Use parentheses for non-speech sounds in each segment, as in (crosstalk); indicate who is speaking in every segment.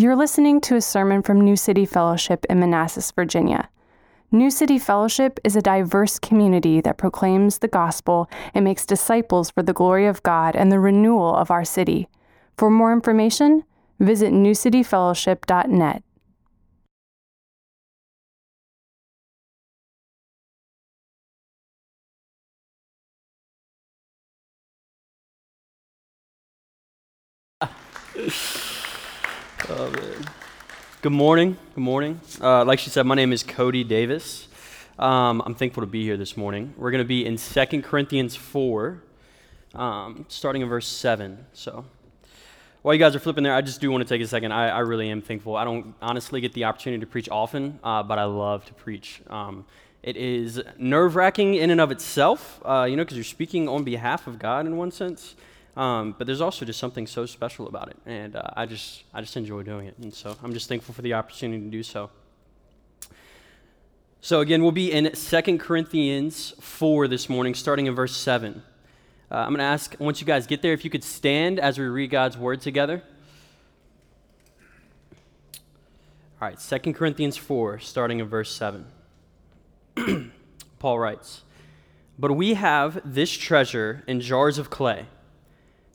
Speaker 1: You're listening to a sermon from New City Fellowship in Manassas, Virginia. New City Fellowship is a diverse community that proclaims the gospel and makes disciples for the glory of God and the renewal of our city. For more information, visit newcityfellowship.net. (laughs)
Speaker 2: Oh. Good morning. Good morning. Uh, like she said, my name is Cody Davis. Um, I'm thankful to be here this morning. We're going to be in 2 Corinthians 4, um, starting in verse 7. So while you guys are flipping there, I just do want to take a second. I, I really am thankful. I don't honestly get the opportunity to preach often, uh, but I love to preach. Um, it is nerve wracking in and of itself, uh, you know, because you're speaking on behalf of God in one sense. Um, but there's also just something so special about it, and uh, I just I just enjoy doing it, and so I'm just thankful for the opportunity to do so. So again, we'll be in 2 Corinthians 4 this morning, starting in verse 7. Uh, I'm going to ask, once you guys get there, if you could stand as we read God's word together. All right, 2 Corinthians 4, starting in verse 7. (clears throat) Paul writes, But we have this treasure in jars of clay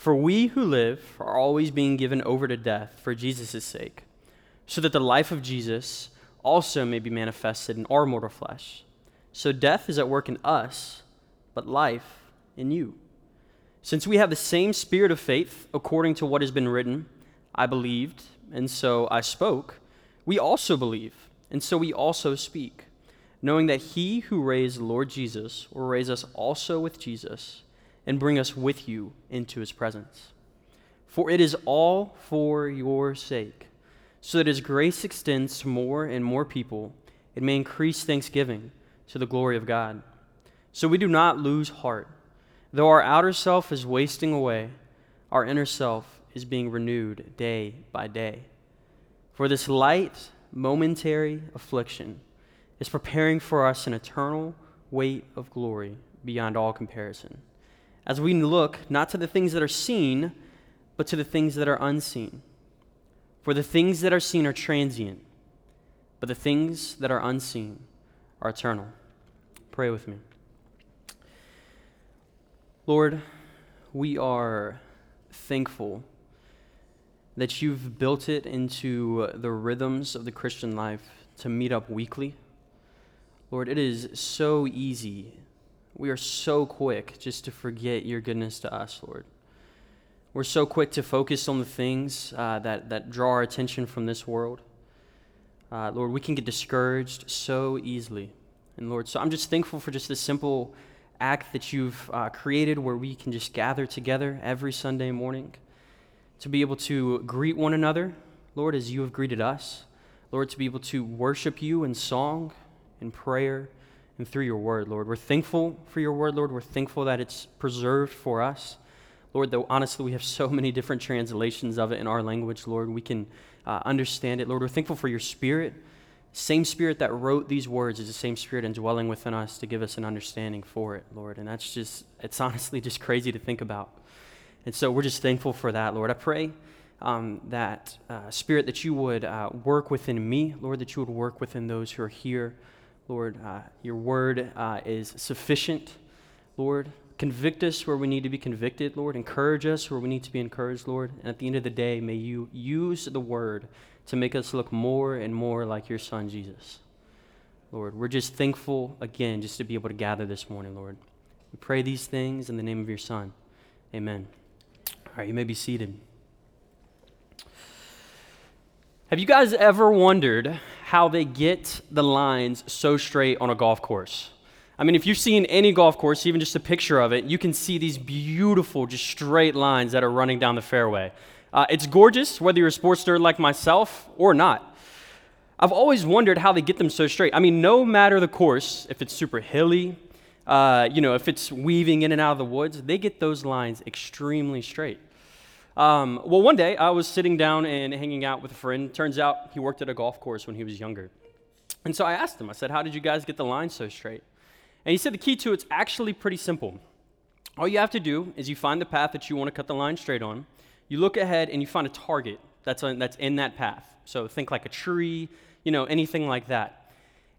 Speaker 2: For we who live are always being given over to death for Jesus' sake, so that the life of Jesus also may be manifested in our mortal flesh. So death is at work in us, but life in you. Since we have the same spirit of faith, according to what has been written, I believed, and so I spoke, we also believe, and so we also speak, knowing that he who raised Lord Jesus will raise us also with Jesus and bring us with you into his presence. For it is all for your sake, so that as grace extends to more and more people, it may increase thanksgiving to the glory of God. So we do not lose heart. Though our outer self is wasting away, our inner self is being renewed day by day. For this light, momentary affliction is preparing for us an eternal weight of glory beyond all comparison as we look not to the things that are seen, but to the things that are unseen. For the things that are seen are transient, but the things that are unseen are eternal. Pray with me. Lord, we are thankful that you've built it into the rhythms of the Christian life to meet up weekly. Lord, it is so easy we are so quick just to forget your goodness to us, Lord. We're so quick to focus on the things uh, that, that draw our attention from this world. Uh, Lord, we can get discouraged so easily. And Lord, so I'm just thankful for just this simple act that you've uh, created where we can just gather together every Sunday morning to be able to greet one another, Lord, as you have greeted us. Lord, to be able to worship you in song, in prayer, and through your word, Lord. We're thankful for your word, Lord. We're thankful that it's preserved for us. Lord, though honestly we have so many different translations of it in our language, Lord, we can uh, understand it. Lord, we're thankful for your spirit. Same spirit that wrote these words is the same spirit indwelling within us to give us an understanding for it, Lord. And that's just, it's honestly just crazy to think about. And so we're just thankful for that, Lord. I pray um, that uh, spirit that you would uh, work within me, Lord, that you would work within those who are here. Lord, uh, your word uh, is sufficient. Lord, convict us where we need to be convicted, Lord. Encourage us where we need to be encouraged, Lord. And at the end of the day, may you use the word to make us look more and more like your son, Jesus. Lord, we're just thankful again just to be able to gather this morning, Lord. We pray these things in the name of your son. Amen. All right, you may be seated. Have you guys ever wondered how they get the lines so straight on a golf course? I mean, if you've seen any golf course, even just a picture of it, you can see these beautiful, just straight lines that are running down the fairway. Uh, it's gorgeous, whether you're a sports nerd like myself or not. I've always wondered how they get them so straight. I mean, no matter the course, if it's super hilly, uh, you know, if it's weaving in and out of the woods, they get those lines extremely straight. Um, well, one day I was sitting down and hanging out with a friend. Turns out he worked at a golf course when he was younger. And so I asked him, I said, How did you guys get the line so straight? And he said the key to it's actually pretty simple. All you have to do is you find the path that you want to cut the line straight on, you look ahead and you find a target that's, on, that's in that path. So think like a tree, you know, anything like that.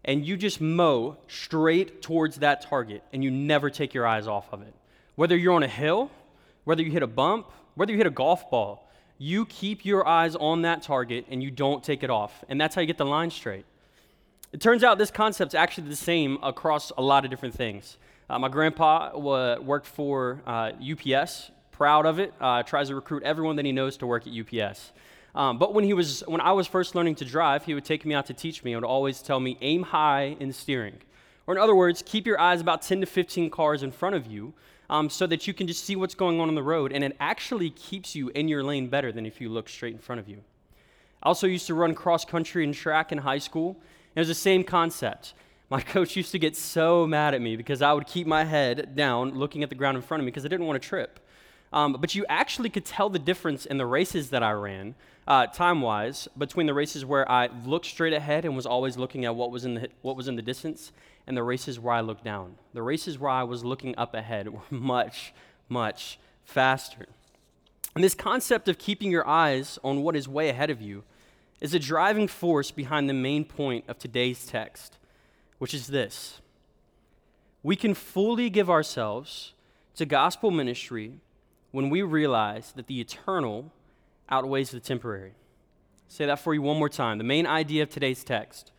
Speaker 2: And you just mow straight towards that target and you never take your eyes off of it. Whether you're on a hill, whether you hit a bump, whether you hit a golf ball, you keep your eyes on that target and you don't take it off. And that's how you get the line straight. It turns out this concept's actually the same across a lot of different things. Uh, my grandpa worked for uh, UPS, proud of it, uh, tries to recruit everyone that he knows to work at UPS. Um, but when, he was, when I was first learning to drive, he would take me out to teach me and would always tell me, aim high in steering. Or, in other words, keep your eyes about 10 to 15 cars in front of you um, so that you can just see what's going on on the road. And it actually keeps you in your lane better than if you look straight in front of you. I also used to run cross country and track in high school. It was the same concept. My (laughs) coach used to get so mad at me because I would keep my head down looking at the ground in front of me because I didn't want to trip. Um, but you actually could tell the difference in the races that I ran, uh, time wise, between the races where I looked straight ahead and was always looking at what was, in the, what was in the distance and the races where I looked down. The races where I was looking up ahead were (laughs) much, much faster. And this concept of keeping your eyes on what is way ahead of you is a driving force behind the main point of today's text, which is this we can fully give ourselves to gospel ministry when we realize that the eternal outweighs the temporary. Say that for you one more time. The main idea of today's text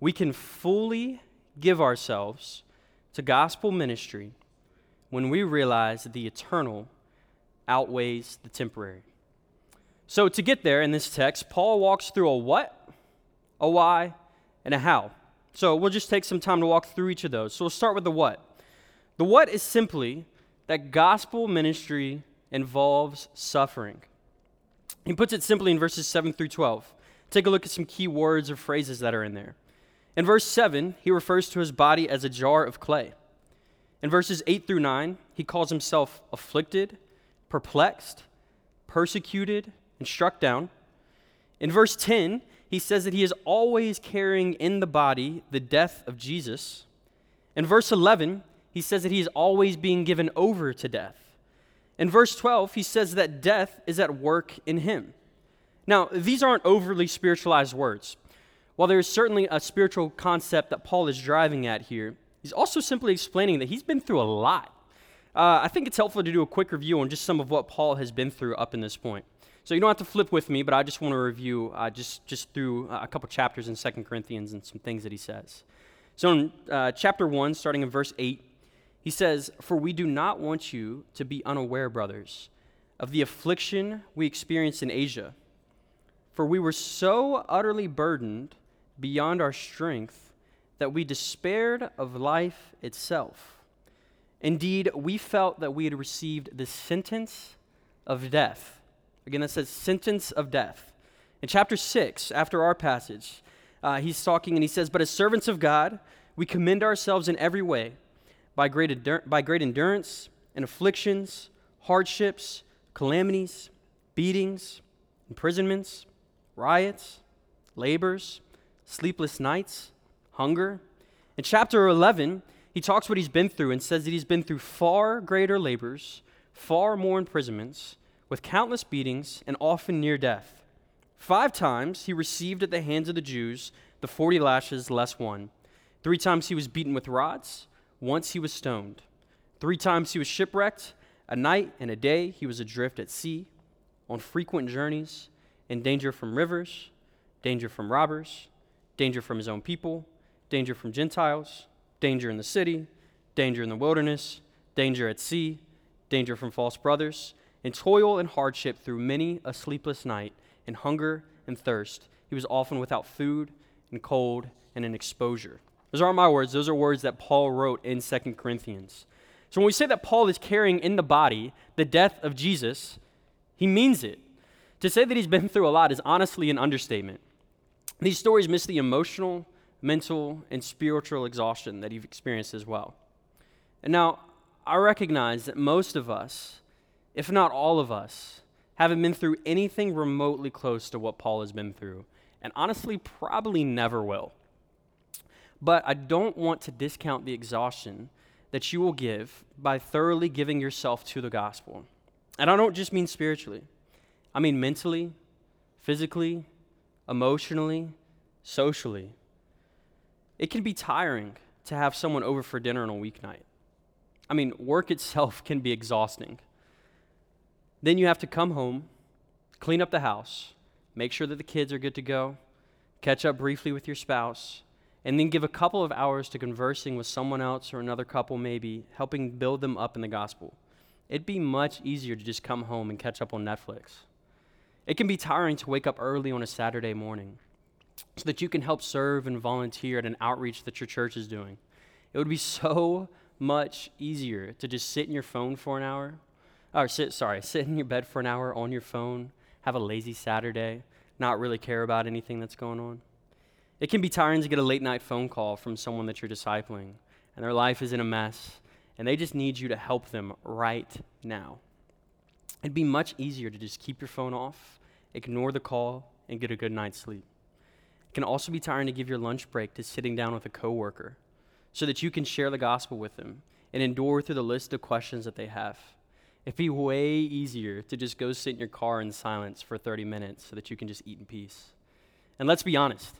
Speaker 2: we can fully give ourselves to gospel ministry when we realize that the eternal outweighs the temporary. So, to get there in this text, Paul walks through a what, a why, and a how. So, we'll just take some time to walk through each of those. So, we'll start with the what. The what is simply that gospel ministry involves suffering. He puts it simply in verses 7 through 12. Take a look at some key words or phrases that are in there. In verse 7, he refers to his body as a jar of clay. In verses 8 through 9, he calls himself afflicted, perplexed, persecuted, and struck down. In verse 10, he says that he is always carrying in the body the death of Jesus. In verse 11, he says that he is always being given over to death. In verse 12, he says that death is at work in him. Now, these aren't overly spiritualized words. While there is certainly a spiritual concept that Paul is driving at here, he's also simply explaining that he's been through a lot. Uh, I think it's helpful to do a quick review on just some of what Paul has been through up in this point. So you don't have to flip with me, but I just want to review uh, just, just through a couple chapters in 2 Corinthians and some things that he says. So in uh, chapter 1, starting in verse 8, he says, For we do not want you to be unaware, brothers, of the affliction we experienced in Asia. For we were so utterly burdened beyond our strength that we despaired of life itself. Indeed, we felt that we had received the sentence of death. Again, that says sentence of death. In chapter 6, after our passage, uh, he's talking and he says, But as servants of God, we commend ourselves in every way by great, endur- by great endurance and afflictions, hardships, calamities, beatings, imprisonments, riots, labors sleepless nights, hunger. In chapter 11, he talks what he's been through and says that he's been through far greater labors, far more imprisonments, with countless beatings, and often near death. Five times he received at the hands of the Jews the 40 lashes less one. Three times he was beaten with rods. Once he was stoned. Three times he was shipwrecked. A night and a day he was adrift at sea, on frequent journeys, in danger from rivers, danger from robbers danger from his own people, danger from Gentiles, danger in the city, danger in the wilderness, danger at sea, danger from false brothers, in toil and hardship through many a sleepless night, in hunger and thirst. He was often without food and cold and in exposure. Those aren't my words, those are words that Paul wrote in 2 Corinthians. So when we say that Paul is carrying in the body the death of Jesus, he means it. To say that he's been through a lot is honestly an understatement. These stories miss the emotional, mental, and spiritual exhaustion that you've experienced as well. And now, I recognize that most of us, if not all of us, haven't been through anything remotely close to what Paul has been through, and honestly, probably never will. But I don't want to discount the exhaustion that you will give by thoroughly giving yourself to the gospel. And I don't just mean spiritually, I mean mentally, physically, emotionally, socially. It can be tiring to have someone over for dinner on a weeknight. I mean, work itself can be exhausting. Then you have to come home, clean up the house, make sure that the kids are good to go, catch up briefly with your spouse, and then give a couple of hours to conversing with someone else or another couple, maybe, helping build them up in the gospel. It'd be much easier to just come home and catch up on Netflix. It can be tiring to wake up early on a Saturday morning so that you can help serve and volunteer at an outreach that your church is doing. It would be (laughs) so much easier to just sit in your phone for an hour, or sit, sorry, (laughs) sit in your bed for an hour on your phone, have a lazy Saturday, not really care about anything that's going on. It can be tiring to get a late night phone call from someone that you're discipling, and their life is in a mess, and they just need you to help them right now. It'd be much easier to just keep your phone off, ignore the call, and get a good night's sleep. It can also be tiring to give your lunch break to sitting down with a coworker so that you can share the gospel with them and endure through the list of questions that they have. It'd be way easier to just go sit in your car in silence for 30 minutes so that you can just eat in peace. And let's be honest,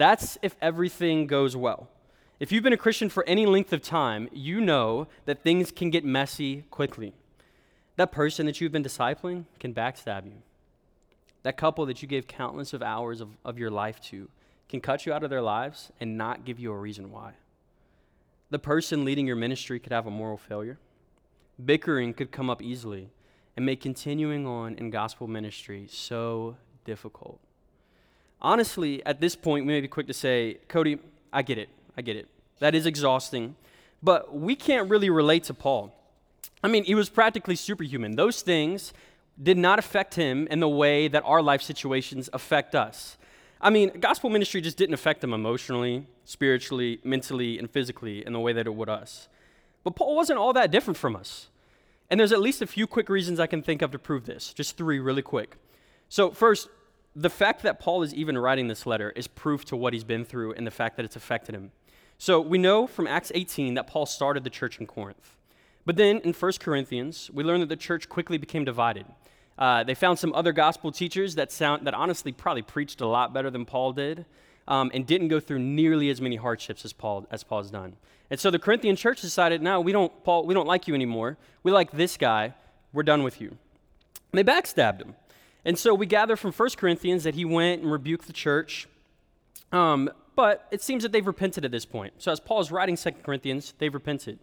Speaker 2: that's if everything goes well. If you've been a Christian for any length of time, you know that things can get messy quickly. That person that you've been discipling can backstab you. That couple that you gave countless of hours of, of your life to can cut you out of their lives and not give you a reason why. The person leading your ministry could have a moral failure. Bickering could come up easily and make continuing on in gospel ministry so difficult. Honestly, at this point, we may be quick to say, Cody, I get it. I get it. That is exhausting. But we can't really relate to Paul. I mean, he was practically superhuman. Those things did not affect him in the way that our life situations affect us. I mean, gospel ministry just didn't affect him emotionally, spiritually, mentally, and physically in the way that it would us. But Paul wasn't all that different from us. And there's at least a few quick reasons I can think of to prove this. Just three really quick. So, first, the fact that Paul is even writing this letter is proof to what he's been through and the fact that it's affected him. So, we know from Acts 18 that Paul started the church in Corinth. But then in 1 Corinthians, we learn that the church quickly became divided. Uh, they found some other gospel teachers that, sound, that honestly probably preached a lot better than Paul did um, and didn't go through nearly as many hardships as Paul as Paul's done. And so the Corinthian church decided, no, we don't, Paul, we don't like you anymore. We like this guy. We're done with you. And they backstabbed him. And so we gather from 1 Corinthians that he went and rebuked the church. Um, but it seems that they've repented at this point. So as Paul is writing 2 Corinthians, they've repented.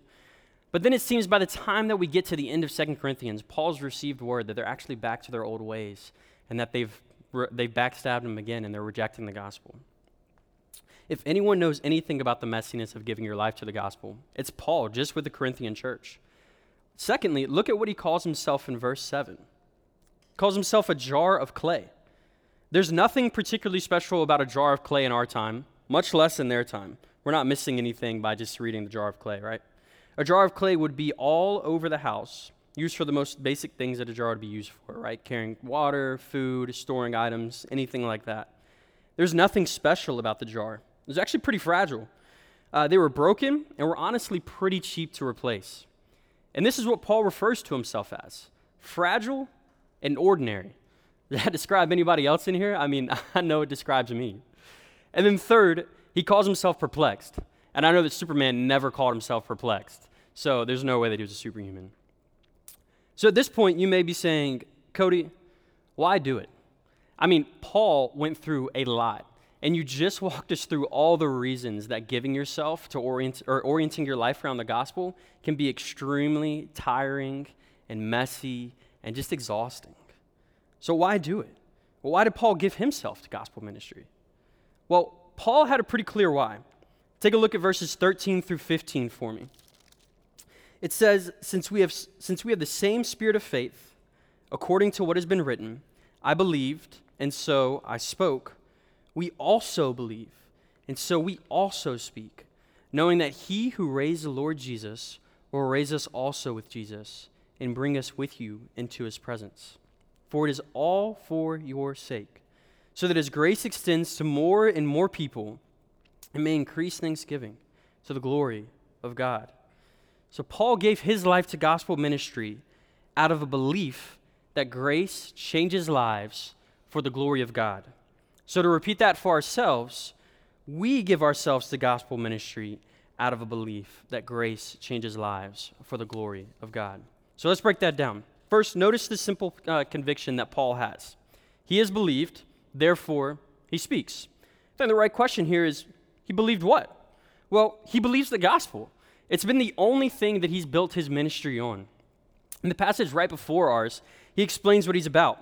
Speaker 2: But then it seems by the time that we get to the end of 2 Corinthians, Paul's received word that they're actually back to their old ways and that they've, they've backstabbed him again and they're rejecting the gospel. If anyone knows anything about the messiness of giving your life to the gospel, it's Paul, just with the Corinthian church. Secondly, look at what he calls himself in verse 7. Calls himself a jar of clay. There's nothing particularly special about a jar of clay in our time, much less in their time. We're not missing anything by just reading the jar of clay, right? A jar of clay would be all over the house, used for the most basic things that a jar would be used for, right? Carrying water, food, storing items, anything like that. There's nothing special about the jar. It was actually pretty fragile. Uh, they were broken and were honestly pretty cheap to replace. And this is what Paul refers to himself as fragile and ordinary. (laughs) Does that describe anybody else in here? I mean, (laughs) I know it describes me. And then, third, he calls himself perplexed. And I know that Superman never called himself perplexed. So there's no way that he was a superhuman. So at this point, you may be saying, Cody, why do it? I mean, Paul went through a lot. And you just (laughs) walked us through all the reasons that giving yourself to orient or orienting your life around the gospel can be extremely tiring and messy and just exhausting. So why do it? Well, why did Paul give himself to gospel ministry? Well, Paul had a pretty clear why. Take a look at verses 13 through 15 for me. It says, since we, have, since we have the same spirit of faith, according to what has been written, I believed, and so I spoke. we also believe, and so we also speak, knowing that he who raised the Lord Jesus will raise us also with Jesus and bring us with you into his presence. For it is all for your sake, so that his grace extends to more and more people, and may increase thanksgiving to the glory of God. So Paul gave his life to gospel ministry out of a belief that grace changes lives for the glory of God. So to repeat that for ourselves, we give ourselves to gospel ministry out of a belief that grace changes lives for the glory of God. So let's break that down. First, notice the simple uh, conviction that Paul has. He has believed, therefore he speaks. Then the right question here is he believed what? Well, he believes the gospel. It's been the only thing that he's built his ministry on. In the passage right before ours, he explains what he's about.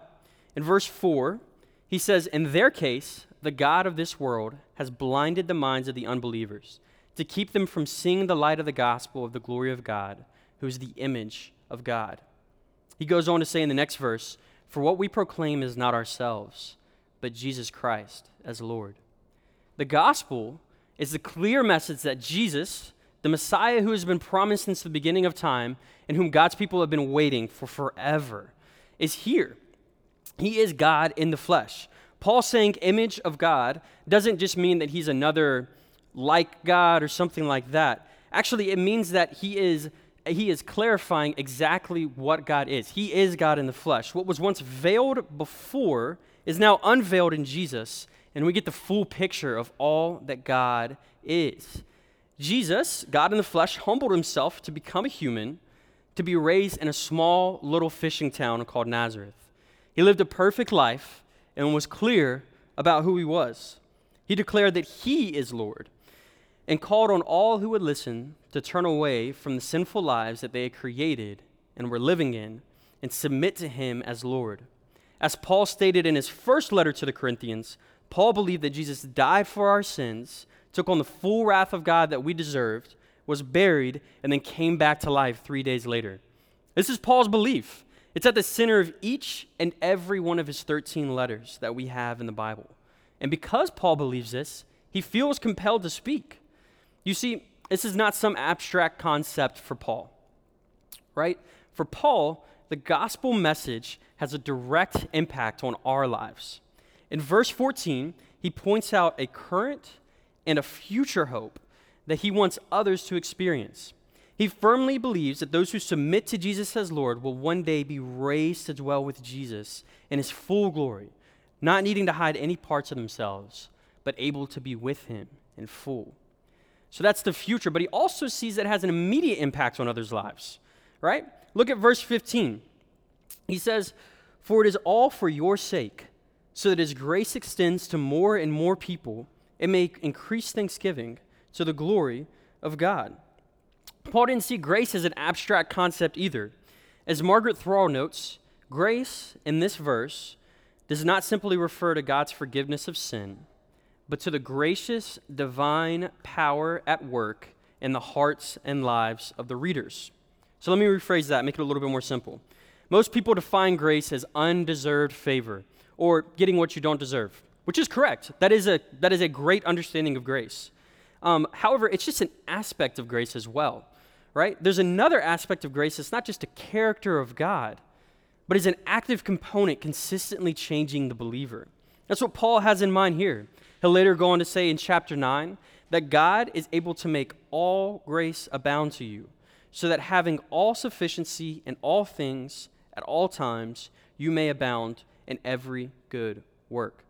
Speaker 2: In verse 4, he says, In their case, the God of this world has blinded the minds of the unbelievers to keep them from seeing the light of the gospel of the glory of God, who is the image of God. He goes on to say in the next verse, For what we proclaim is not ourselves, but Jesus Christ as Lord. The gospel is the clear message that Jesus, the Messiah who has been promised since the beginning of time and whom God's people have been waiting for forever, is here. He is God in the flesh. Paul saying image of God doesn't just mean that he's another like God or something like that. Actually, it means that he is he is clarifying exactly what God is. He is God in the flesh. What was once veiled before is now unveiled in Jesus, and we get the full picture of all that God is. Jesus, God in the flesh, humbled himself to become a human, to be raised in a small little fishing town called Nazareth. He lived a perfect life and was clear about who he was. He declared that he is Lord and called on all who would listen to turn away from the sinful lives that they had created and were living in and submit to him as Lord. As Paul stated in his first letter to the Corinthians, Paul believed that Jesus died for our sins took on the full wrath of God that we deserved, was buried, and then came back to life three days later. This is Paul's belief. It's at the center of each and every one of his 13 letters that we have in the Bible. And because Paul believes this, he feels compelled to speak. You see, this is not some abstract concept for Paul, right? For Paul, the gospel message has a direct impact on our lives. In verse 14, he points out a current and a future hope that he wants others to experience. He firmly believes that those who submit to Jesus as Lord will one day be raised to dwell with Jesus in his full glory, not needing to hide any parts of themselves, but able to be with him in full. So that's the future, but he also sees that it has an immediate impact on others' lives, right? Look at verse 15. He says, For it is all for your sake, so that as grace extends to more and more people, it may increase thanksgiving to the glory of God. Paul didn't see grace as an abstract concept either. As Margaret Thrall notes, grace in this verse does not simply refer to God's forgiveness of sin, but to the gracious divine power at work in the hearts and lives of the readers. So let me rephrase that, make it a little bit more simple. Most people define grace as undeserved favor or getting what you don't deserve which is correct. That is a, that is a great understanding of grace. Um, however, it's just an aspect of grace as well, right? There's another aspect of grace It's not just a character of God, but is an active component consistently changing the believer. That's what Paul has in mind here. He'll later go on to say in chapter 9 that God is able to make all grace abound to you, so that having all sufficiency in all things at all times, you may abound in every good work.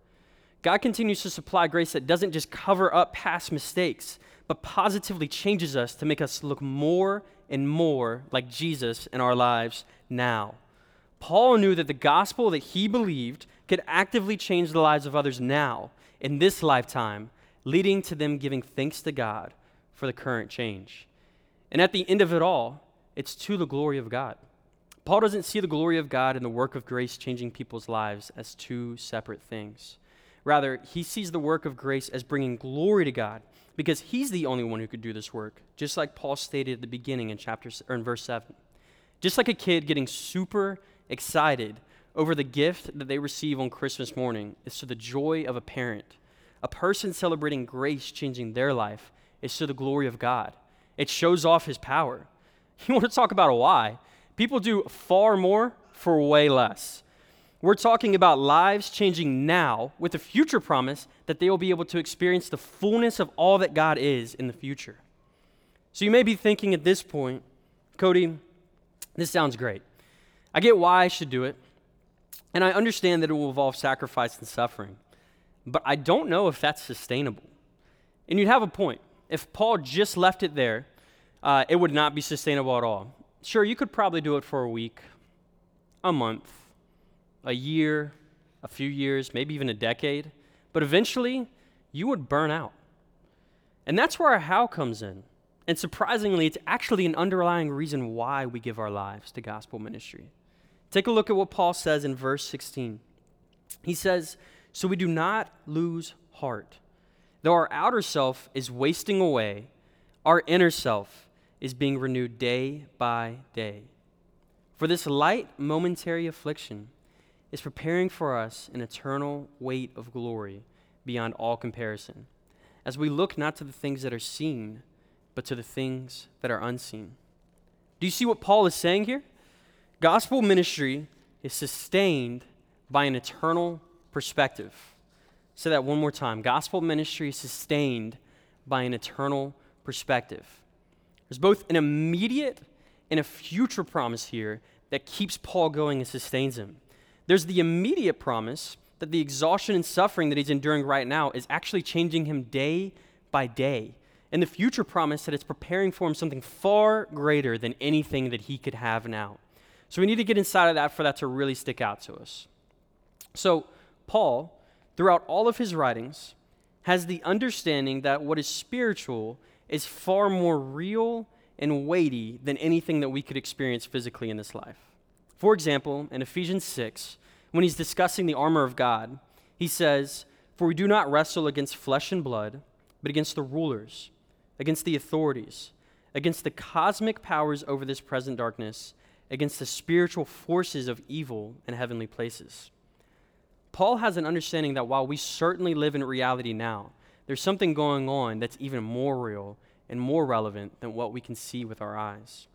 Speaker 2: God continues to supply grace that doesn't just cover up past mistakes, but positively changes us to make us look more and more like Jesus in our lives now. Paul knew that the gospel that he believed could actively change the lives of others now, in this lifetime, leading to them giving thanks to God for the current change. And at the end of it all, it's to the glory of God. Paul doesn't see the glory of God and the work of grace changing people's lives as two separate things. Rather, he sees the work of grace as bringing glory to God because he's the only one who could do this work, just like Paul stated at the beginning in chapter or in verse 7. Just like a kid getting super excited over the gift that they receive on Christmas morning is to the joy of a parent. A person celebrating grace changing their life is to the glory of God. It shows off his power. (laughs) You want to talk about a why? People do far more for way less. We're talking about lives changing now with a future promise that they will be able to experience the fullness of all that God is in the future. So you may be thinking at this point, Cody, this sounds great. I get why I should do it, and I understand that it will involve sacrifice and suffering, but I don't know if that's sustainable. And you'd have a point. If Paul just left it there, uh, it would not be sustainable at all. Sure, you could probably do it for a week, a month, a year, a few years, maybe even a decade, but eventually you would burn out. And that's where our how comes in. And surprisingly, it's actually an underlying reason why we give our lives to gospel ministry. Take a look at what Paul says in verse 16. He says, So we do not lose heart. Though our outer self is wasting away, our inner self is being renewed day by day. For this light momentary affliction is preparing for us an eternal weight of glory beyond all comparison, as we look not to the things that are seen but to the things that are unseen. Do you see what Paul is saying here? Gospel ministry is sustained by an eternal perspective. Say that one more time. Gospel ministry is sustained by an eternal perspective. There's both an immediate and a future promise here that keeps Paul going and sustains him. There's the immediate promise that the exhaustion and suffering that he's enduring right now is actually changing him day by day and the future promise that it's preparing for him something far greater than anything that he could have now. So we need to get inside of that for that to really stick out to us. So, Paul, throughout all of his writings, has the understanding that what is spiritual is far more real and weighty than anything that we could experience physically in this life. For example, in Ephesians 6, when he's discussing the armor of God, he says, For we do not wrestle against flesh and blood, but against the rulers against the authorities, against the cosmic powers over this present darkness, against the spiritual forces of evil in heavenly places. Paul has an understanding that while we certainly live in reality now, there's something going on that's even more real and more relevant than what we can see with our eyes.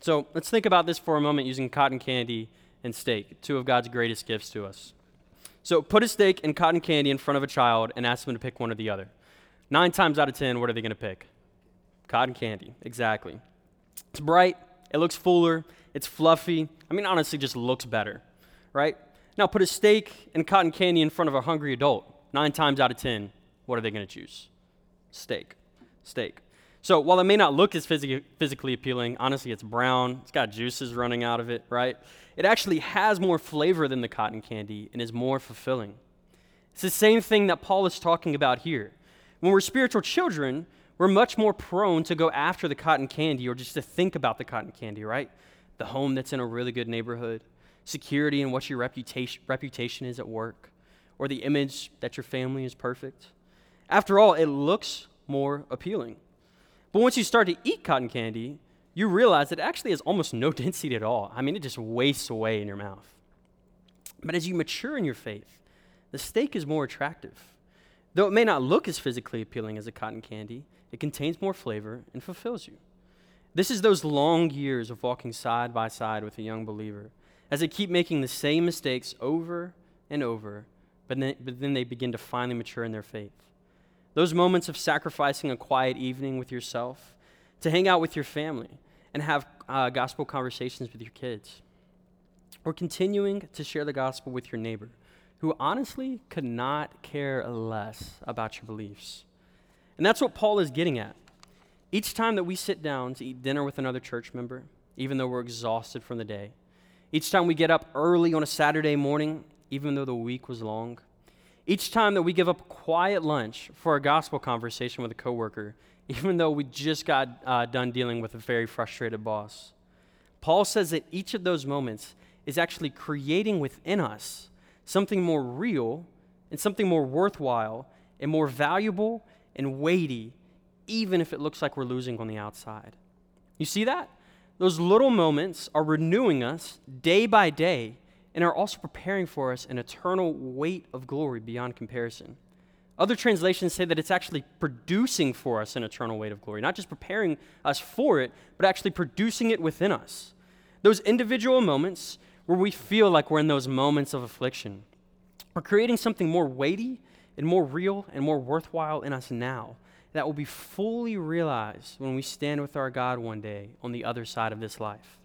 Speaker 2: So let's think about this for a moment using cotton candy and steak, two of God's greatest gifts to us. So put a steak and cotton candy in front of a child and ask them to pick one or the other. Nine times out of ten, what are they going to pick? Cotton candy, exactly. It's bright, it looks fuller, it's fluffy. I mean, honestly, just looks better, right? Now, put a steak and cotton candy in front of a hungry adult. Nine times out of ten, what are they going to choose? Steak. Steak. So, while it may not look as phys- physically appealing, honestly, it's brown, it's got juices running out of it, right? It actually has more flavor than the cotton candy and is more fulfilling. It's the same thing that Paul is talking about here. When we're spiritual children, we're much more prone to go after the cotton candy or just to think about the cotton candy, right? The home that's in a really good neighborhood, security and what your reputation, reputation is at work, or the image that your family is perfect. After all, it looks more appealing. But once you start to eat cotton candy, you realize it actually has almost no (laughs) density at all. I mean, it just wastes away in your mouth. But as you mature in your faith, the steak is more attractive. Though it may not look as physically appealing as a cotton candy, it contains more flavor and fulfills you. This is those long years of walking side by side with a young believer as they keep making the same mistakes over and over, but then, but then they begin to finally mature in their faith. Those moments of sacrificing a quiet evening with yourself to hang out with your family and have uh, gospel conversations with your kids, or continuing to share the gospel with your neighbor who honestly could not care less about your beliefs. And that's what Paul is getting at. Each time that we sit down to eat dinner with another church member, even though we're exhausted from the day, each time we get up early on a Saturday morning, even though the week was long, each time that we give up quiet lunch for a gospel conversation with a coworker, (laughs) even though we just got uh, done dealing with a very frustrated boss, Paul says that each of those moments is actually creating within us something more real and something more worthwhile and more valuable and weighty, even if it looks like we're losing on the outside. You see that? Those little moments are renewing us day by day and are also preparing for us an eternal weight of glory beyond comparison. Other translations say that it's actually producing for us an eternal weight of glory, not just preparing us for it, but actually producing it within us. Those individual moments where we feel like we're in those moments of affliction, we're creating something more weighty and more real and more worthwhile in us now that will be fully realized when we stand with our God one day on the other side of this life.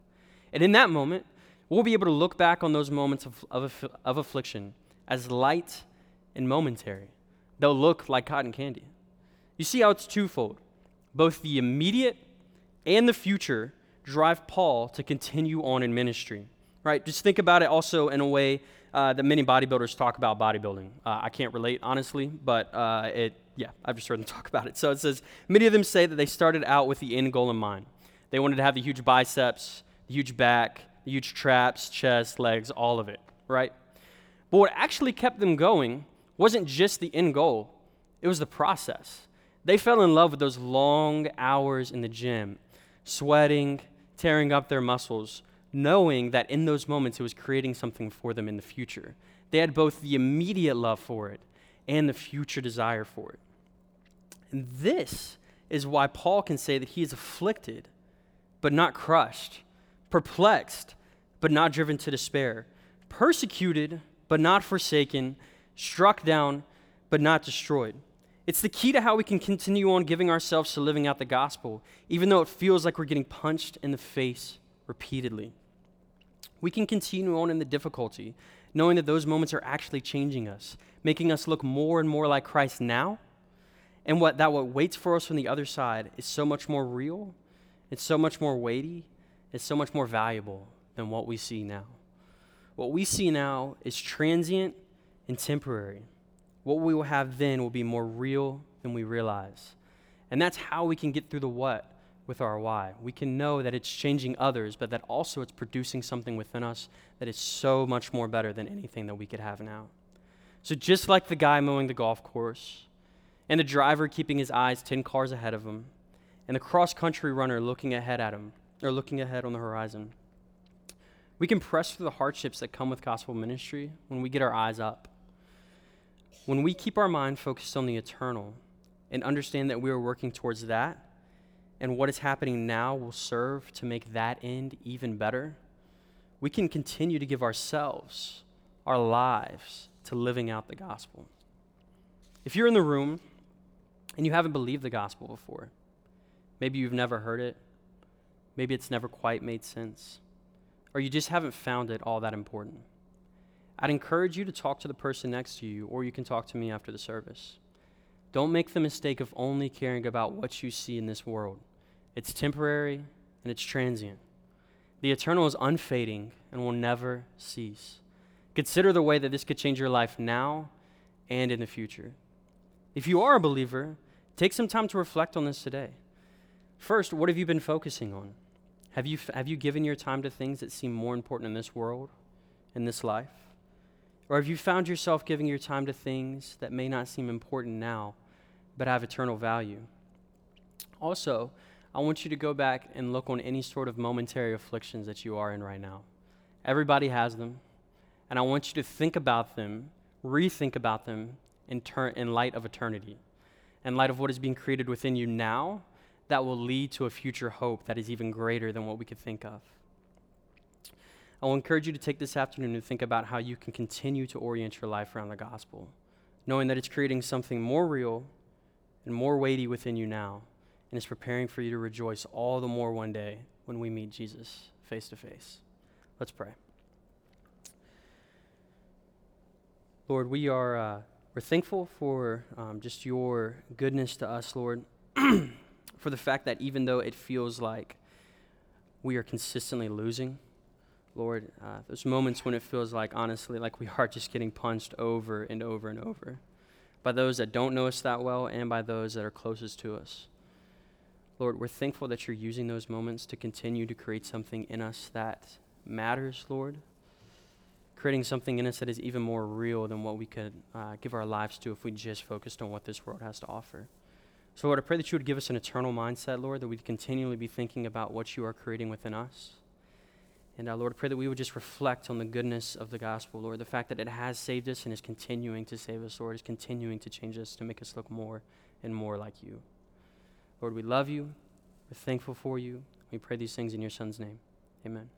Speaker 2: And in that moment, we'll be able to look back on those moments of, of, of affliction as light and momentary. They'll look like cotton candy. You see how it's twofold. Both the immediate and the future drive Paul to continue on in ministry, right? Just think about it also in a way uh, that many bodybuilders talk about bodybuilding. Uh, I can't relate, honestly, but uh, it, yeah, I've just heard them (laughs) talk about it. So it says, many of them say that they started out with the end goal in mind. They wanted to have the huge biceps, the huge back, the huge traps, chest, legs, all of it, right? But what actually kept them going wasn't just the end goal, it was the process. They fell in love with those long hours in the gym, sweating, tearing up their muscles, knowing that in those moments it was creating something for them in the future. They had both the immediate love for it and the future desire for it. And this is why Paul can say that he is afflicted, but not crushed, perplexed, but not driven to despair, persecuted, but not forsaken, struck down, but not destroyed. It's the key to how we can continue on giving ourselves to living out the gospel, even though it feels like we're getting punched in the face repeatedly. We can continue on in the difficulty, knowing that those moments are actually changing us, making us look more and more like Christ now, and what that what waits for us from the other side is so much more real, it's so much more weighty, it's so much more valuable than what we see now. What we see now is transient and temporary. What we will have then will be more real than we realize. And that's how we can get through the what with our why. We can know that it's changing others, but that also it's producing something within us that is so much more better than anything that we could have now. So, just like the guy mowing the golf course, and the driver keeping his eyes 10 cars ahead of him, and the cross country runner looking ahead at him, or looking ahead on the horizon, we can press through the hardships that come with gospel ministry when we get our eyes up. When we keep our mind focused on the eternal and understand that we are working towards that, and what is happening now will serve to make that end even better, we can continue to give ourselves, our lives, to living out the gospel. If you're in the room and you haven't believed the gospel before, maybe you've never heard it, maybe it's never quite made sense, or you just haven't found it all that important, I'd encourage you to talk to the person next to you, or you can talk to me after the service. Don't make the mistake of only caring about what you see in this world. It's temporary and it's transient. The eternal is unfading and will never cease. Consider the way that this could change your life now and in the future. If you are a believer, take some time to reflect on this today. First, what have you been focusing on? Have you, have you given your time to things that seem more important in this world, in this life? Or have you found yourself giving your time to things that may not seem important now, but have eternal value? Also, I want you to go back and look on any sort of momentary afflictions that you are in right now. Everybody has them. And I want you to think about them, rethink about them in, ter- in light of eternity, in light of what is being created within you now that will lead to a future hope that is even greater than what we could think of. I will encourage you to take this afternoon and think about how you can continue to orient your life around the gospel, knowing that it's creating something more real and more weighty within you now, and is preparing for you to rejoice all the more one day when we meet Jesus face to face. Let's pray. Lord, we are uh, we're thankful for um, just your goodness to us, Lord, (clears throat) for the fact that even though it feels like we are consistently losing, Lord, uh, those moments when it feels like, honestly, like we are just getting punched over and over and over by those that don't know us that well and by those that are closest to us. Lord, we're thankful that you're using those moments to continue to create something in us that matters, Lord. Creating something in us that is even more real than what we could uh, give our lives to if we just focused on what this world has to offer. So, Lord, I pray that you would give us an eternal mindset, Lord, that we'd continually be thinking about what you are creating within us. And uh, Lord, I pray that we would just reflect on the goodness of the gospel, Lord, the fact that it has saved us and is continuing to save us, Lord, is continuing to change us to make us look more and more like you. Lord, we love you. We're thankful for you. We pray these things in your Son's name. Amen.